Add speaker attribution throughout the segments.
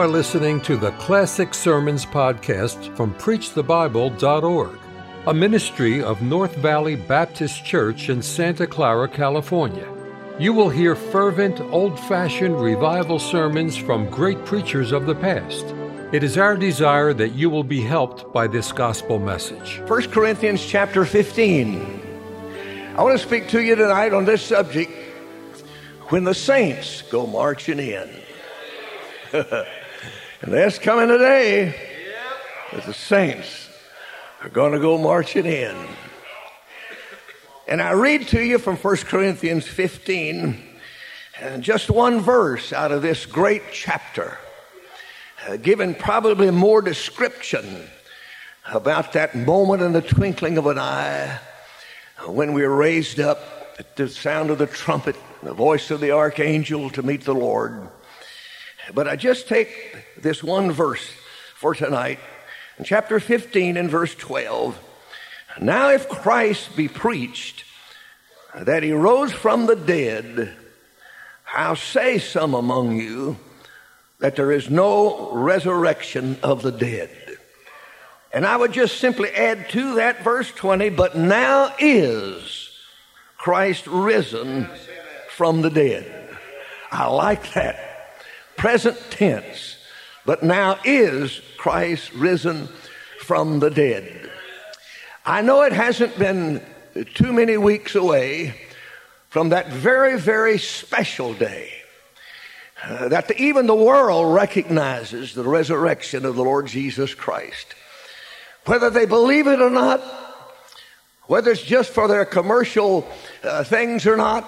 Speaker 1: are listening to the Classic Sermons podcast from PreachTheBible.org, a ministry of North Valley Baptist Church in Santa Clara, California. You will hear fervent, old fashioned revival sermons from great preachers of the past. It is our desire that you will be helped by this gospel message.
Speaker 2: 1 Corinthians chapter 15. I want to speak to you tonight on this subject when the saints go marching in. and that's coming today that the saints are going to go marching in. And I read to you from 1 Corinthians 15, and just one verse out of this great chapter, uh, giving probably more description about that moment in the twinkling of an eye when we were raised up at the sound of the trumpet, the voice of the archangel to meet the Lord. But I just take this one verse for tonight in chapter 15 and verse 12. Now, if Christ be preached that he rose from the dead, I'll say some among you that there is no resurrection of the dead. And I would just simply add to that verse 20, but now is Christ risen from the dead. I like that. Present tense. But now is Christ risen from the dead. I know it hasn't been too many weeks away from that very, very special day uh, that the, even the world recognizes the resurrection of the Lord Jesus Christ. Whether they believe it or not, whether it's just for their commercial uh, things or not,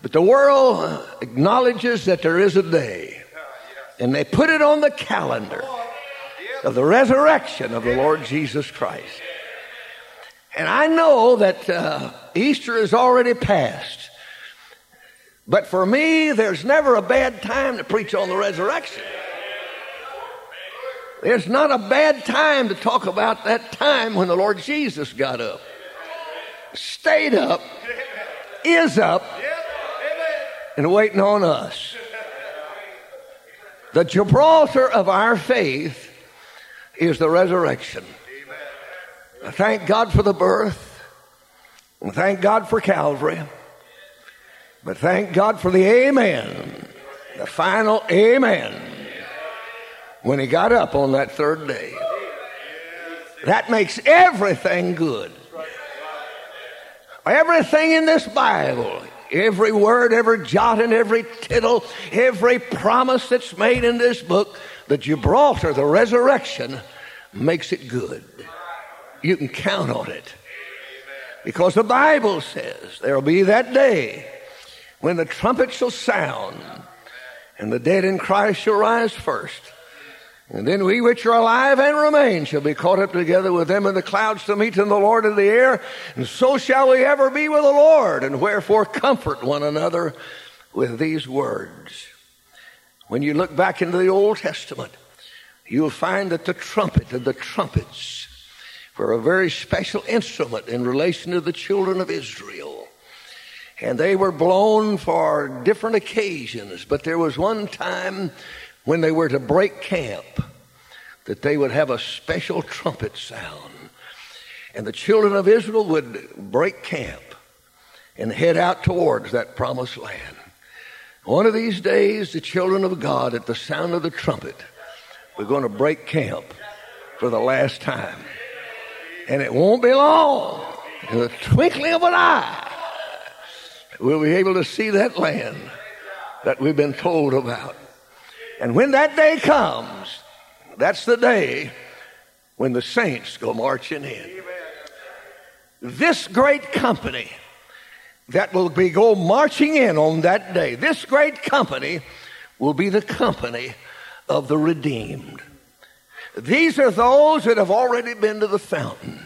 Speaker 2: but the world acknowledges that there is a day, and they put it on the calendar of the resurrection of the Lord Jesus Christ. And I know that uh, Easter is already past. But for me, there's never a bad time to preach on the resurrection. There's not a bad time to talk about that time when the Lord Jesus got up, stayed up, is up, and waiting on us. The Gibraltar of our faith is the resurrection. Thank God for the birth. And thank God for Calvary. But thank God for the amen. The final amen. When he got up on that third day. That makes everything good. Everything in this Bible, every word, every jot, and every tittle, every promise that's made in this book, the Gibraltar, the resurrection, makes it good. You can count on it. Because the Bible says there will be that day when the trumpet shall sound and the dead in Christ shall rise first. And then we which are alive and remain shall be caught up together with them in the clouds to meet in the Lord in the air. And so shall we ever be with the Lord. And wherefore comfort one another with these words. When you look back into the Old Testament, you'll find that the trumpet and the trumpets were a very special instrument in relation to the children of Israel. And they were blown for different occasions, but there was one time when they were to break camp that they would have a special trumpet sound. And the children of Israel would break camp and head out towards that promised land. One of these days, the children of God, at the sound of the trumpet, we're going to break camp for the last time. And it won't be long, in the twinkling of an eye, we'll be able to see that land that we've been told about. And when that day comes, that's the day when the saints go marching in. This great company that will be go marching in on that day, this great company will be the company of the redeemed. These are those that have already been to the fountain.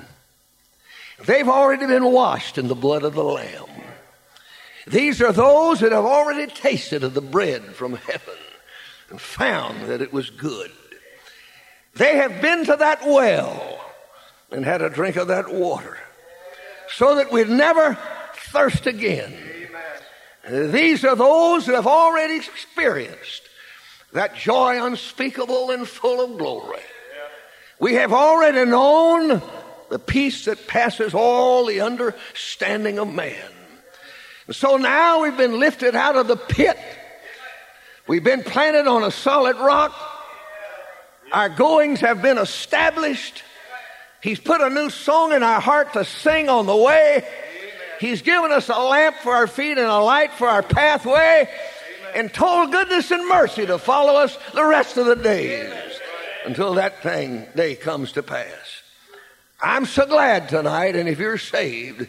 Speaker 2: They've already been washed in the blood of the Lamb. These are those that have already tasted of the bread from heaven and found that it was good. They have been to that well and had a drink of that water so that we'd never thirst again. These are those that have already experienced that joy unspeakable and full of glory. We have already known the peace that passes all the understanding of man. So now we've been lifted out of the pit. We've been planted on a solid rock. Our goings have been established. He's put a new song in our heart to sing on the way. He's given us a lamp for our feet and a light for our pathway and told goodness and mercy to follow us the rest of the days until that thing day comes to pass. I'm so glad tonight, and if you're saved,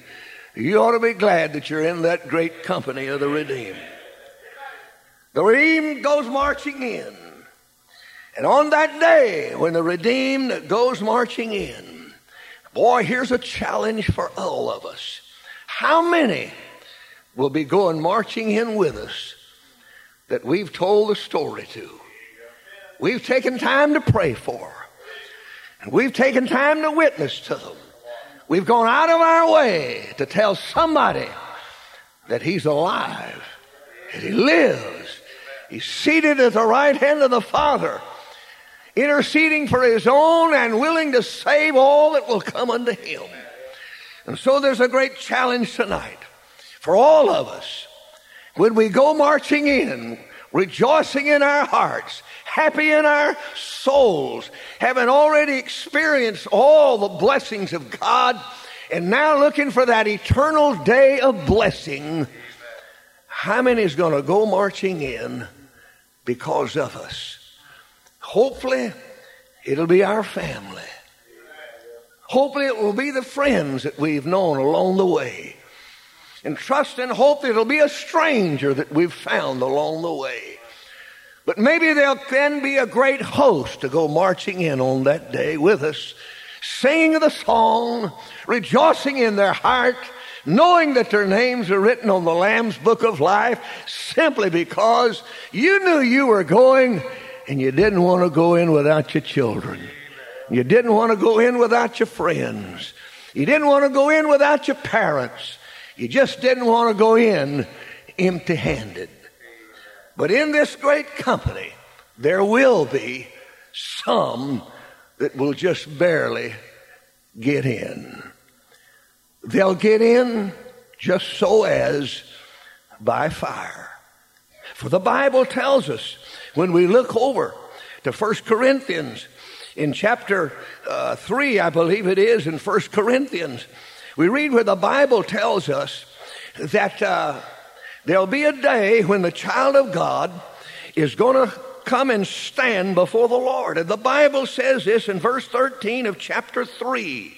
Speaker 2: you ought to be glad that you're in that great company of the redeemed. The redeemed goes marching in. And on that day, when the redeemed goes marching in, boy, here's a challenge for all of us. How many will be going marching in with us that we've told the story to? We've taken time to pray for. And we've taken time to witness to them. We've gone out of our way to tell somebody that he's alive, that he lives. He's seated at the right hand of the Father, interceding for his own and willing to save all that will come unto him. And so there's a great challenge tonight for all of us. When we go marching in, rejoicing in our hearts, happy in our souls, having already experienced all the blessings of God, and now looking for that eternal day of blessing, how many is going to go marching in because of us? Hopefully, it'll be our family. Hopefully, it will be the friends that we've known along the way. And trust and hope it'll be a stranger that we've found along the way. But maybe there'll then be a great host to go marching in on that day with us, singing the song, rejoicing in their heart, knowing that their names are written on the Lamb's book of life simply because you knew you were going and you didn't want to go in without your children. You didn't want to go in without your friends. You didn't want to go in without your parents. You just didn't want to go in empty handed. But in this great company, there will be some that will just barely get in. They'll get in just so as by fire. For the Bible tells us when we look over to 1 Corinthians in chapter uh, 3, I believe it is, in 1 Corinthians, we read where the Bible tells us that uh, There'll be a day when the child of God is going to come and stand before the Lord. And the Bible says this in verse 13 of chapter 3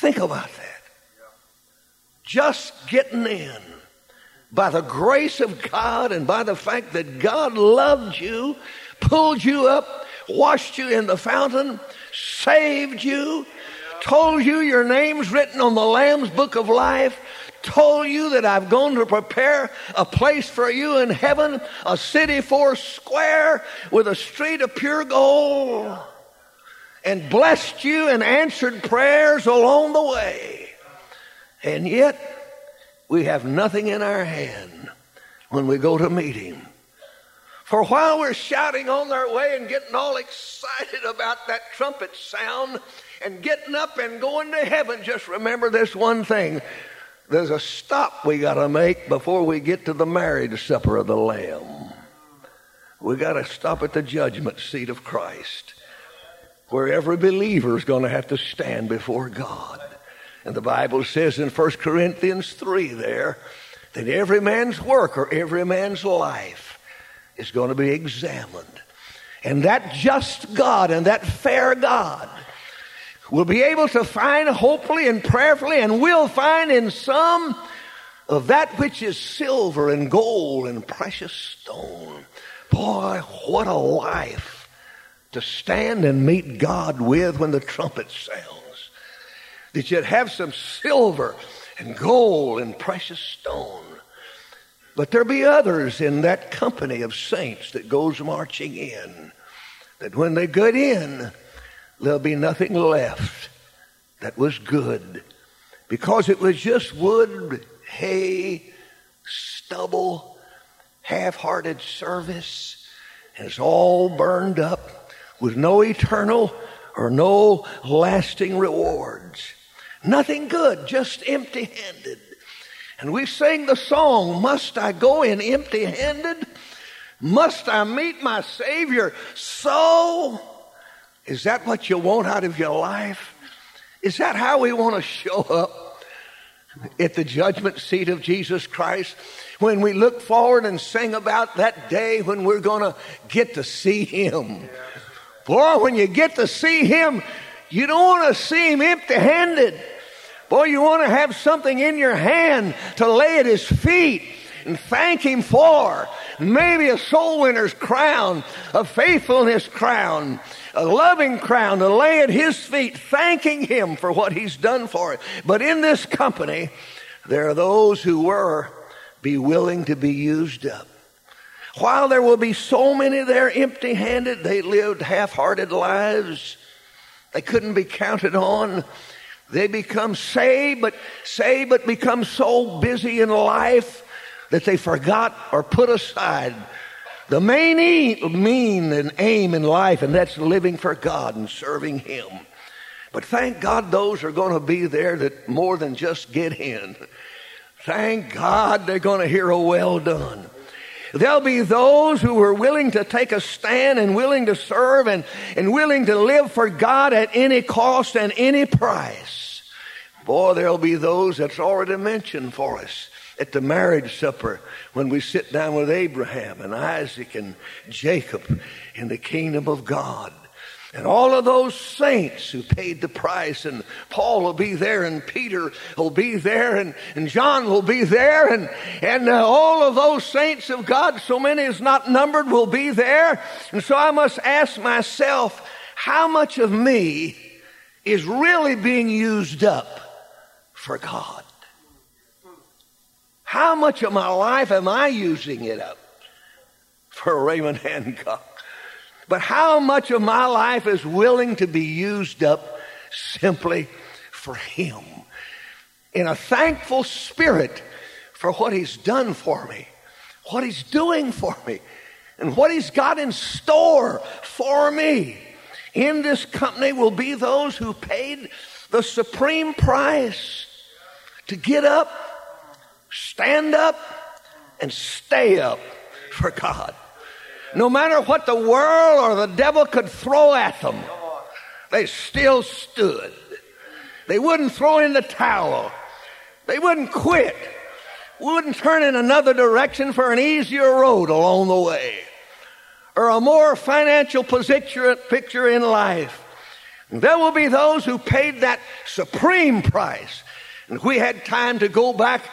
Speaker 2: Think about that. Just getting in by the grace of God and by the fact that God loved you, pulled you up, washed you in the fountain, saved you, told you your name's written on the Lamb's book of life, told you that I've gone to prepare a place for you in heaven, a city four square with a street of pure gold, and blessed you and answered prayers along the way. And yet, we have nothing in our hand when we go to meet Him. For while we're shouting on our way and getting all excited about that trumpet sound and getting up and going to heaven, just remember this one thing there's a stop we got to make before we get to the marriage supper of the Lamb. We got to stop at the judgment seat of Christ, where every believer is going to have to stand before God. And the Bible says in 1 Corinthians 3 there that every man's work or every man's life is going to be examined. And that just God and that fair God will be able to find hopefully and prayerfully and will find in some of that which is silver and gold and precious stone. Boy, what a life to stand and meet God with when the trumpet sounds. That you'd have some silver and gold and precious stone. But there be others in that company of saints that goes marching in. That when they get in, there'll be nothing left that was good. Because it was just wood, hay, stubble, half-hearted service. And it's all burned up with no eternal or no lasting rewards. Nothing good, just empty-handed. And we sing the song, Must I Go in Empty Handed? Must I meet my Savior so? Is that what you want out of your life? Is that how we want to show up at the judgment seat of Jesus Christ? When we look forward and sing about that day when we're going to get to see Him. Boy, when you get to see Him, you don't want to see Him empty handed. Boy, you want to have something in your hand to lay at his feet and thank him for. Maybe a soul winner's crown, a faithfulness crown, a loving crown to lay at his feet, thanking him for what he's done for it. But in this company, there are those who were be willing to be used up. While there will be so many there empty handed, they lived half hearted lives. They couldn't be counted on. They become saved, but saved, but become so busy in life that they forgot or put aside the main e- mean and aim in life, and that's living for God and serving Him. But thank God those are going to be there that more than just get in. Thank God they're going to hear a well done. There'll be those who are willing to take a stand and willing to serve and, and willing to live for God at any cost and any price. Boy, there'll be those that's already mentioned for us at the marriage supper when we sit down with Abraham and Isaac and Jacob in the kingdom of God. And all of those saints who paid the price, and Paul will be there, and Peter will be there, and, and John will be there, and, and uh, all of those saints of God, so many as not numbered, will be there. And so I must ask myself, how much of me is really being used up for God? How much of my life am I using it up for Raymond Hancock? But how much of my life is willing to be used up simply for Him? In a thankful spirit for what He's done for me, what He's doing for me, and what He's got in store for me. In this company will be those who paid the supreme price to get up, stand up, and stay up for God. No matter what the world or the devil could throw at them, they still stood. They wouldn't throw in the towel. They wouldn't quit. Wouldn't turn in another direction for an easier road along the way or a more financial picture in life. There will be those who paid that supreme price. And we had time to go back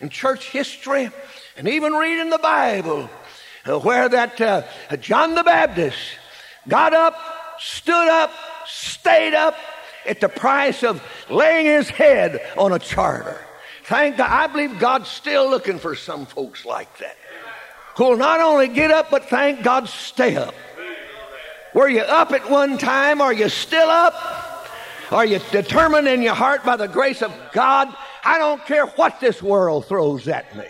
Speaker 2: in church history and even read in the Bible where that uh, John the Baptist got up, stood up, stayed up at the price of laying his head on a charter. Thank God. I believe God's still looking for some folks like that who'll not only get up, but thank God stay up. Were you up at one time? Are you still up? Are you determined in your heart by the grace of God? I don't care what this world throws at me.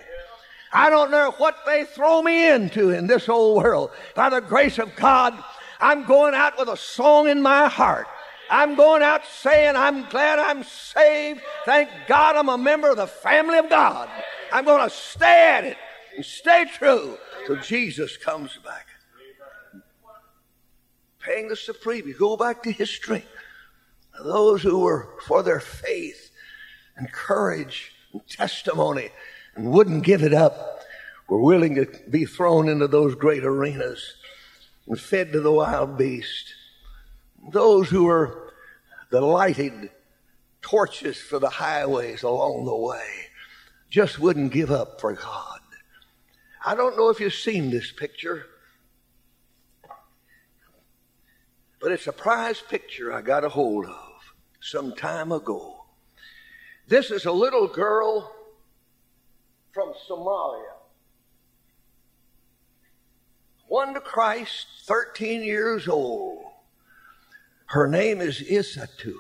Speaker 2: I don't know what they throw me into in this old world. By the grace of God, I'm going out with a song in my heart. I'm going out saying, I'm glad I'm saved. Thank God I'm a member of the family of God. I'm going to stay at it and stay true till Jesus comes back. Paying the supreme. You go back to history. Those who were for their faith and courage and testimony and wouldn't give it up were willing to be thrown into those great arenas and fed to the wild beast. Those who were the lighted torches for the highways along the way just wouldn't give up for God. I don't know if you've seen this picture. but it's a prize picture I got a hold of some time ago. This is a little girl from Somalia. Won to Christ, 13 years old. Her name is Isatu,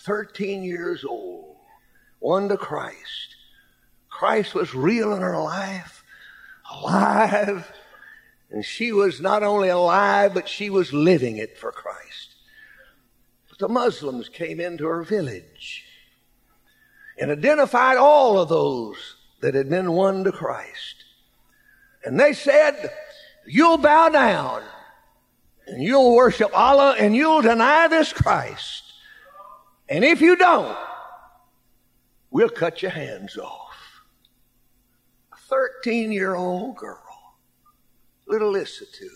Speaker 2: 13 years old. Won to Christ. Christ was real in her life, alive, and she was not only alive, but she was living it for Christ. But the Muslims came into her village and identified all of those that had been won to Christ. And they said, You'll bow down and you'll worship Allah and you'll deny this Christ. And if you don't, we'll cut your hands off. A 13 year old girl, little Issatu,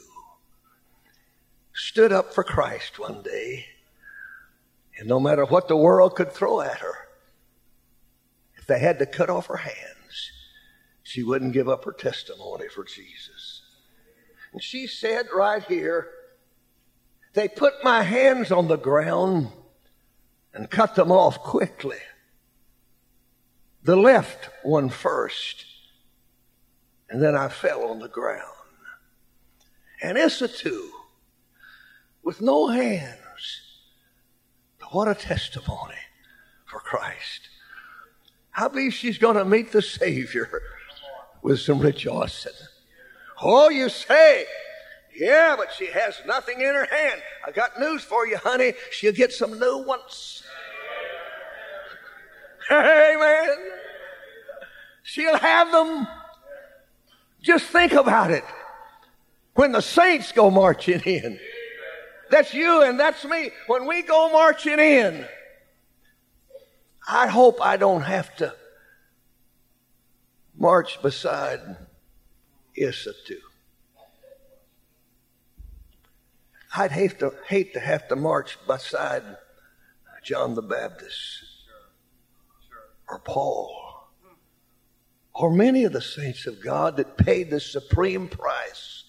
Speaker 2: stood up for Christ one day. And no matter what the world could throw at her, if they had to cut off her hands, she wouldn't give up her testimony for Jesus. And she said right here, they put my hands on the ground and cut them off quickly. The left one first, and then I fell on the ground. And Issatu, with no hands, what a testimony for Christ. I believe she's going to meet the Savior with some rejoicing. Oh, you say, yeah, but she has nothing in her hand. I got news for you, honey. She'll get some new ones. Amen. She'll have them. Just think about it. When the saints go marching in, that's you and that's me. When we go marching in, I hope I don't have to march beside Issatu. I'd hate to, hate to have to march beside John the Baptist or Paul or many of the saints of God that paid the supreme price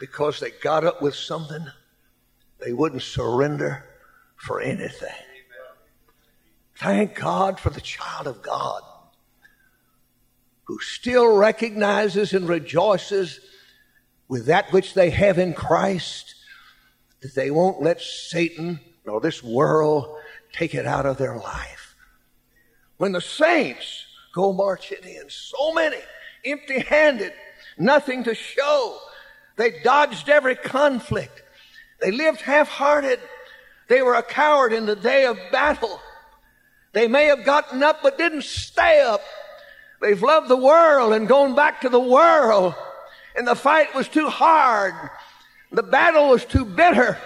Speaker 2: because they got up with something they wouldn't surrender for anything. Thank God for the child of God who still recognizes and rejoices with that which they have in Christ, that they won't let Satan nor this world take it out of their life. When the saints go marching in, so many empty handed, nothing to show, they dodged every conflict, they lived half hearted, they were a coward in the day of battle. They may have gotten up but didn't stay up. They've loved the world and gone back to the world. And the fight was too hard. The battle was too bitter.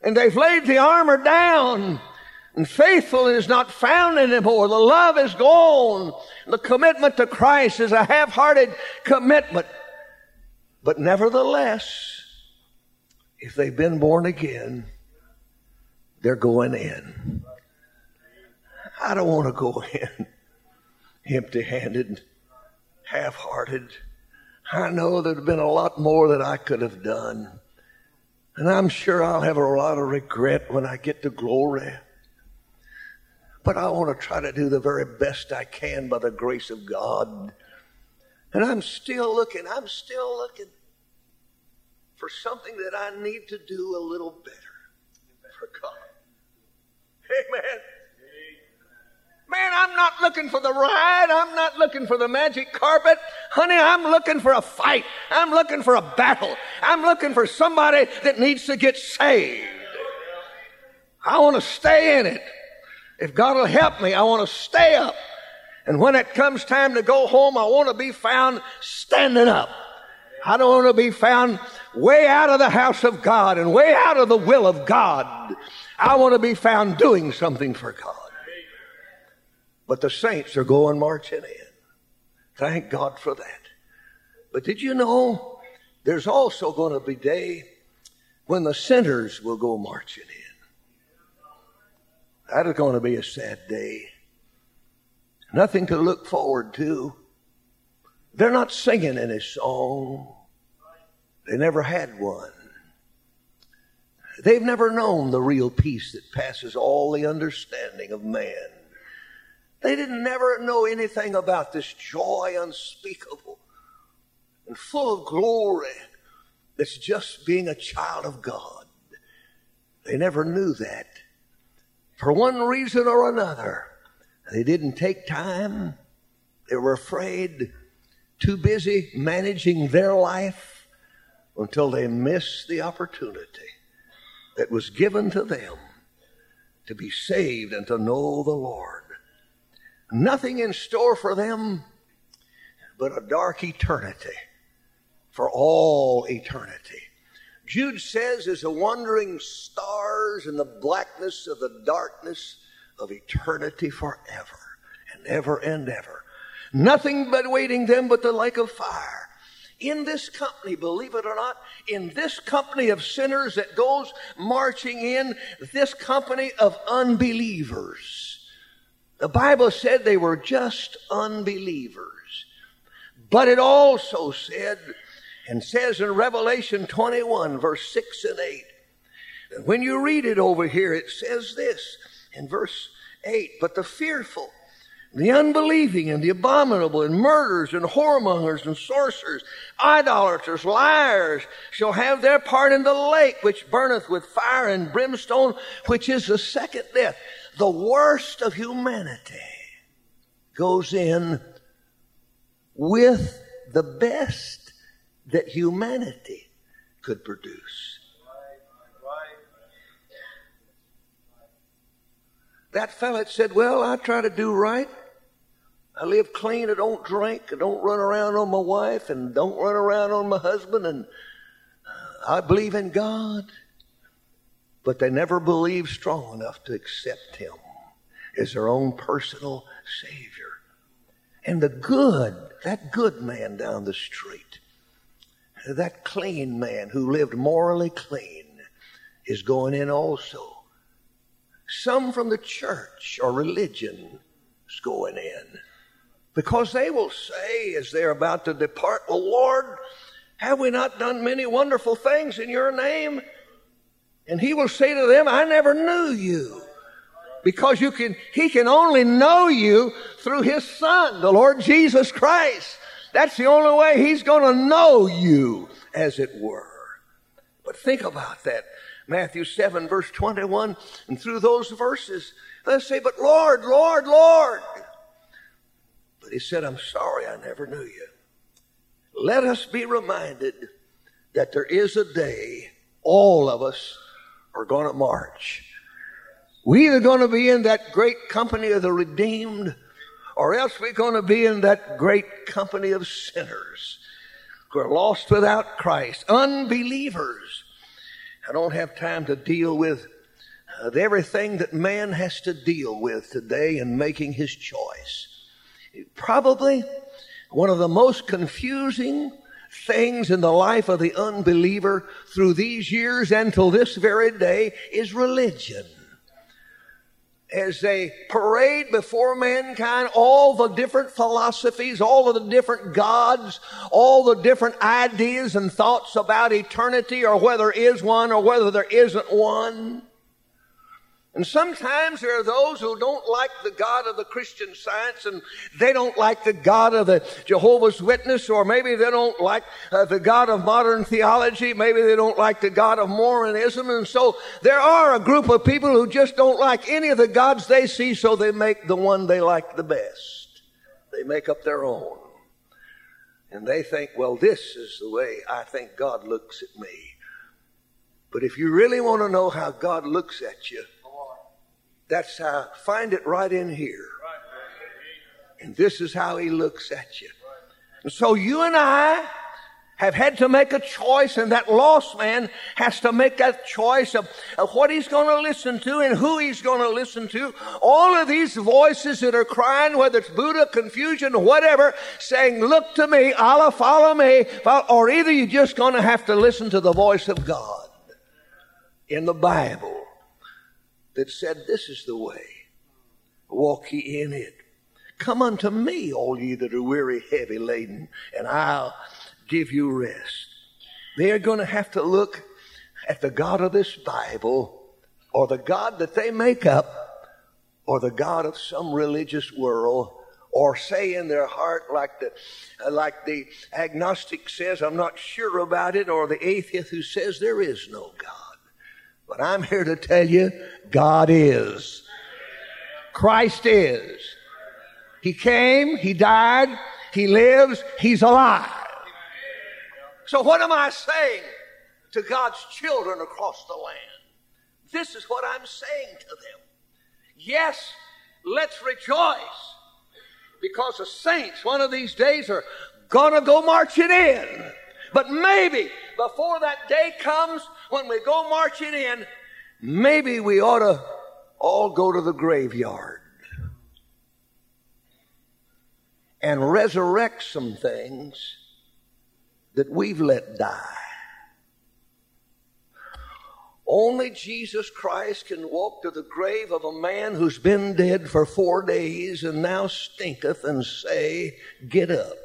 Speaker 2: And they've laid the armor down. And faithful is not found anymore. The love is gone. The commitment to Christ is a half-hearted commitment. But nevertheless, if they've been born again, they're going in. I don't want to go in empty handed, half hearted. I know there's been a lot more that I could have done. And I'm sure I'll have a lot of regret when I get to glory. But I want to try to do the very best I can by the grace of God. And I'm still looking, I'm still looking for something that I need to do a little better for God. Amen. Man, I'm not looking for the ride. I'm not looking for the magic carpet. Honey, I'm looking for a fight. I'm looking for a battle. I'm looking for somebody that needs to get saved. I want to stay in it. If God will help me, I want to stay up. And when it comes time to go home, I want to be found standing up. I don't want to be found way out of the house of God and way out of the will of God. I want to be found doing something for God. But the saints are going marching in. Thank God for that. But did you know there's also going to be day when the sinners will go marching in? That is going to be a sad day. Nothing to look forward to. They're not singing any song. They never had one. They've never known the real peace that passes all the understanding of man. They didn't never know anything about this joy unspeakable and full of glory that's just being a child of God. They never knew that. For one reason or another, they didn't take time. They were afraid, too busy managing their life until they missed the opportunity that was given to them to be saved and to know the Lord. Nothing in store for them but a dark eternity for all eternity. Jude says, as the wandering stars in the blackness of the darkness of eternity forever and ever and ever. Nothing but waiting them but the lake of fire. In this company, believe it or not, in this company of sinners that goes marching in, this company of unbelievers. The Bible said they were just unbelievers. But it also said and says in Revelation 21, verse 6 and 8, when you read it over here, it says this in verse 8, but the fearful, the unbelieving, and the abominable, and murderers, and whoremongers, and sorcerers, idolaters, liars, shall have their part in the lake which burneth with fire and brimstone, which is the second death. The worst of humanity goes in with the best that humanity could produce. That fellow said, Well, I try to do right. I live clean. I don't drink. I don't run around on my wife and don't run around on my husband. And uh, I believe in God. But they never believed strong enough to accept Him as their own personal Savior. And the good, that good man down the street, that clean man who lived morally clean is going in also. Some from the church or religion is going in. Because they will say as they're about to depart, Well, Lord, have we not done many wonderful things in your name? And he will say to them, I never knew you. Because you can, he can only know you through his son, the Lord Jesus Christ. That's the only way he's going to know you, as it were. But think about that. Matthew 7, verse 21, and through those verses, they say, But Lord, Lord, Lord. But he said, I'm sorry I never knew you. Let us be reminded that there is a day all of us are going to march. We either going to be in that great company of the redeemed or else we're going to be in that great company of sinners who are lost without Christ, unbelievers. I don't have time to deal with uh, everything that man has to deal with today in making his choice. Probably one of the most confusing things in the life of the unbeliever through these years and till this very day is religion as they parade before mankind all the different philosophies, all of the different gods, all the different ideas and thoughts about eternity or whether there is one or whether there isn't one. And sometimes there are those who don't like the God of the Christian science and they don't like the God of the Jehovah's Witness or maybe they don't like uh, the God of modern theology. Maybe they don't like the God of Mormonism. And so there are a group of people who just don't like any of the gods they see so they make the one they like the best. They make up their own. And they think, well, this is the way I think God looks at me. But if you really want to know how God looks at you, that's how, find it right in here. And this is how he looks at you. And so you and I have had to make a choice, and that lost man has to make that choice of, of what he's going to listen to and who he's going to listen to. All of these voices that are crying, whether it's Buddha, Confucius, whatever, saying, Look to me, Allah, follow me, or either you're just going to have to listen to the voice of God in the Bible that said, This is the way. Walk ye in it. Come unto me, all ye that are weary, heavy laden, and I'll give you rest. They are going to have to look at the God of this Bible or the God that they make up or the God of some religious world or say in their heart like the like the agnostic says I'm not sure about it or the atheist who says there is no God. But I'm here to tell you God is. Christ is. He came, he died, he lives, he's alive. So what am I saying to God's children across the land? This is what I'm saying to them. Yes, let's rejoice because the saints one of these days are gonna go marching in. But maybe before that day comes when we go marching in, maybe we ought to all go to the graveyard and resurrect some things that we've let die. Only Jesus Christ can walk to the grave of a man who's been dead for four days and now stinketh and say, Get up.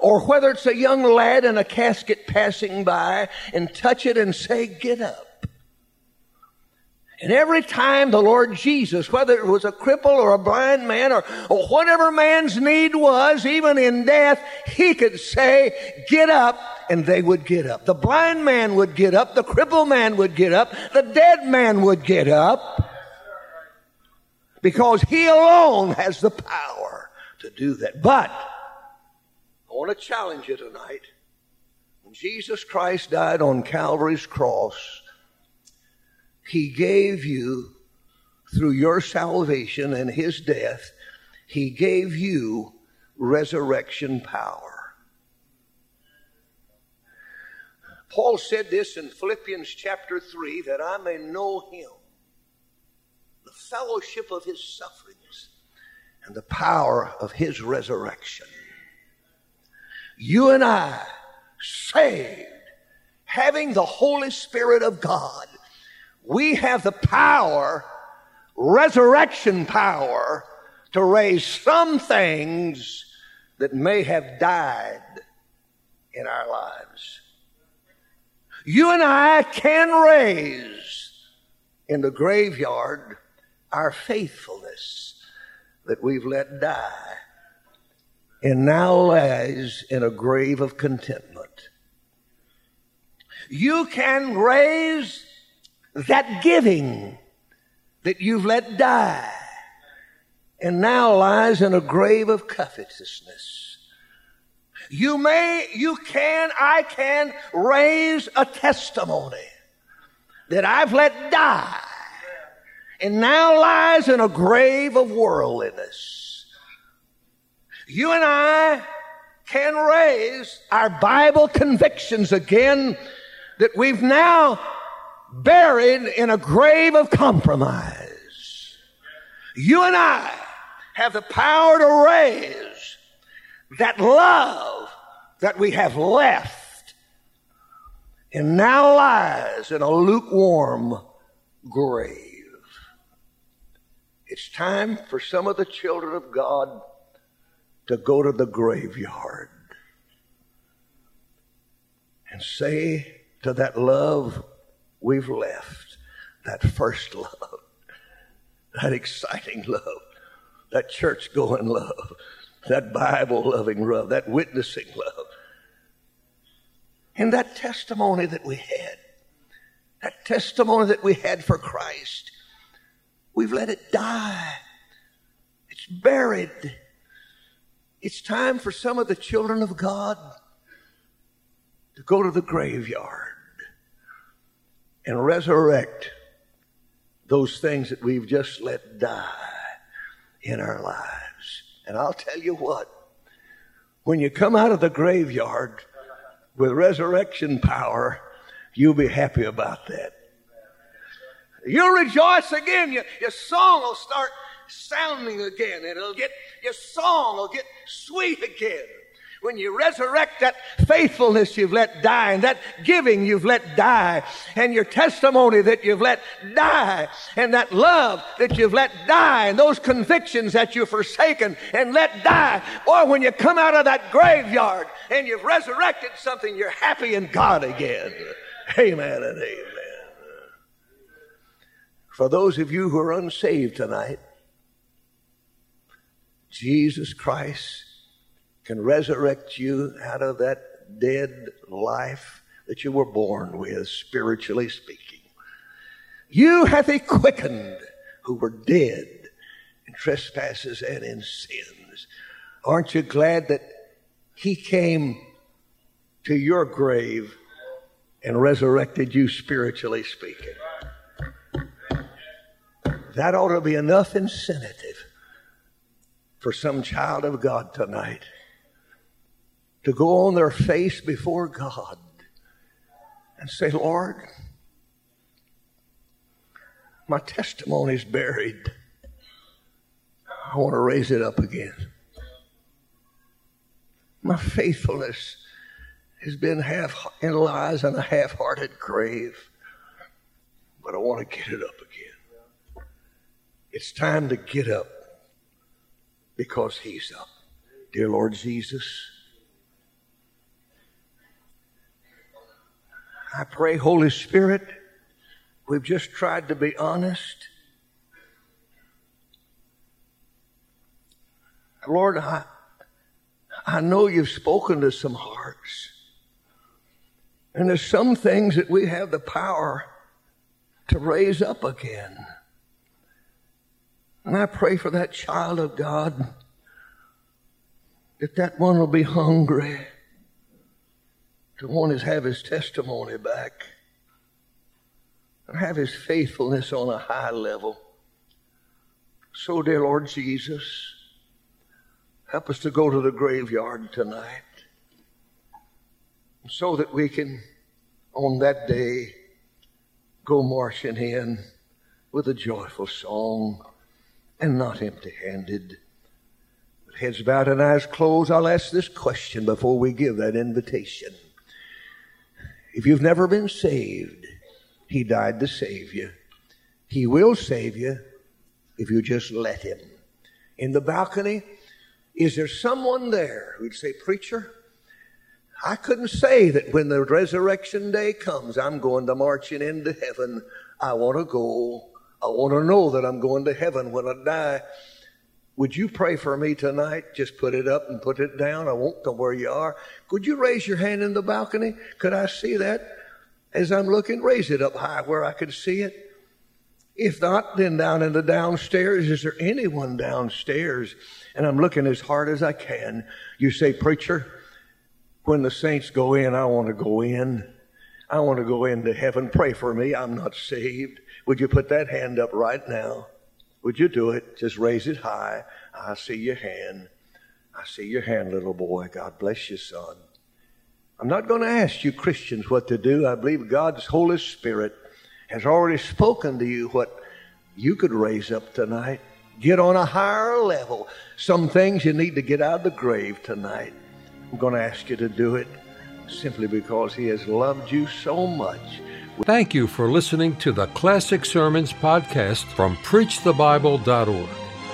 Speaker 2: Or whether it's a young lad in a casket passing by and touch it and say, Get up. And every time the Lord Jesus, whether it was a cripple or a blind man or, or whatever man's need was, even in death, he could say, get up, and they would get up. The blind man would get up, the crippled man would get up, the dead man would get up. Because he alone has the power to do that. But, I want to challenge you tonight. When Jesus Christ died on Calvary's cross, he gave you, through your salvation and His death, He gave you resurrection power. Paul said this in Philippians chapter 3 that I may know Him, the fellowship of His sufferings, and the power of His resurrection. You and I, saved, having the Holy Spirit of God, we have the power, resurrection power, to raise some things that may have died in our lives. You and I can raise in the graveyard our faithfulness that we've let die and now lies in a grave of contentment. You can raise that giving that you've let die and now lies in a grave of covetousness. You may, you can, I can raise a testimony that I've let die and now lies in a grave of worldliness. You and I can raise our Bible convictions again that we've now buried in a grave of compromise. You and I have the power to raise that love that we have left and now lies in a lukewarm grave. It's time for some of the children of God to go to the graveyard and say to that love we've left that first love, that exciting love, that church going love, that Bible loving love, that witnessing love, and that testimony that we had, that testimony that we had for Christ. We've let it die. It's buried. It's time for some of the children of God to go to the graveyard and resurrect those things that we've just let die in our lives. And I'll tell you what, when you come out of the graveyard with resurrection power, you'll be happy about that. You'll rejoice again. Your, your song will start sounding again. And it'll get, your song will get sweet again. when you resurrect that faithfulness you've let die, and that giving you've let die, and your testimony that you've let die, and that love that you've let die, and those convictions that you've forsaken and let die, or when you come out of that graveyard and you've resurrected something, you're happy in God again. Amen and amen. For those of you who are unsaved tonight, Jesus Christ can resurrect you out of that dead life that you were born with, spiritually speaking. You hath he quickened who were dead in trespasses and in sins. Aren't you glad that he came to your grave and resurrected you spiritually speaking? That ought to be enough incentive for some child of God tonight to go on their face before God and say, Lord, my testimony's buried. I want to raise it up again. My faithfulness has been half in lies and a half-hearted grave, but I want to get it up again. It's time to get up because He's up. Dear Lord Jesus, I pray, Holy Spirit, we've just tried to be honest. Lord, I, I know you've spoken to some hearts. And there's some things that we have the power to raise up again. And I pray for that child of God that that one will be hungry to want to have his testimony back and have his faithfulness on a high level. So, dear Lord Jesus, help us to go to the graveyard tonight so that we can, on that day, go marching in with a joyful song and not empty handed. With heads bowed and eyes closed, I'll ask this question before we give that invitation. If you've never been saved, He died to save you. He will save you if you just let Him. In the balcony, is there someone there who'd say, Preacher, I couldn't say that when the resurrection day comes, I'm going to marching into heaven. I want to go. I want to know that I'm going to heaven when I die. Would you pray for me tonight? Just put it up and put it down. I won't know where you are. Could you raise your hand in the balcony? Could I see that? As I'm looking, raise it up high where I could see it. If not, then down in the downstairs. Is there anyone downstairs? And I'm looking as hard as I can. You say, Preacher, when the saints go in, I want to go in. I want to go into heaven. Pray for me. I'm not saved. Would you put that hand up right now? Would you do it? Just raise it high. I see your hand. I see your hand, little boy. God bless you, son. I'm not going to ask you Christians what to do. I believe God's Holy Spirit has already spoken to you what you could raise up tonight. Get on a higher level. Some things you need to get out of the grave tonight. I'm going to ask you to do it simply because He has loved you so much.
Speaker 1: Thank you for listening to the Classic Sermons podcast from PreachTheBible.org,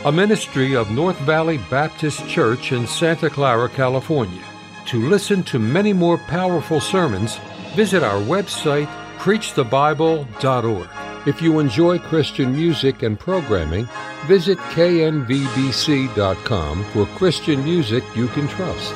Speaker 1: a ministry of North Valley Baptist Church in Santa Clara, California. To listen to many more powerful sermons, visit our website, PreachTheBible.org. If you enjoy Christian music and programming, visit knvbc.com for Christian music you can trust.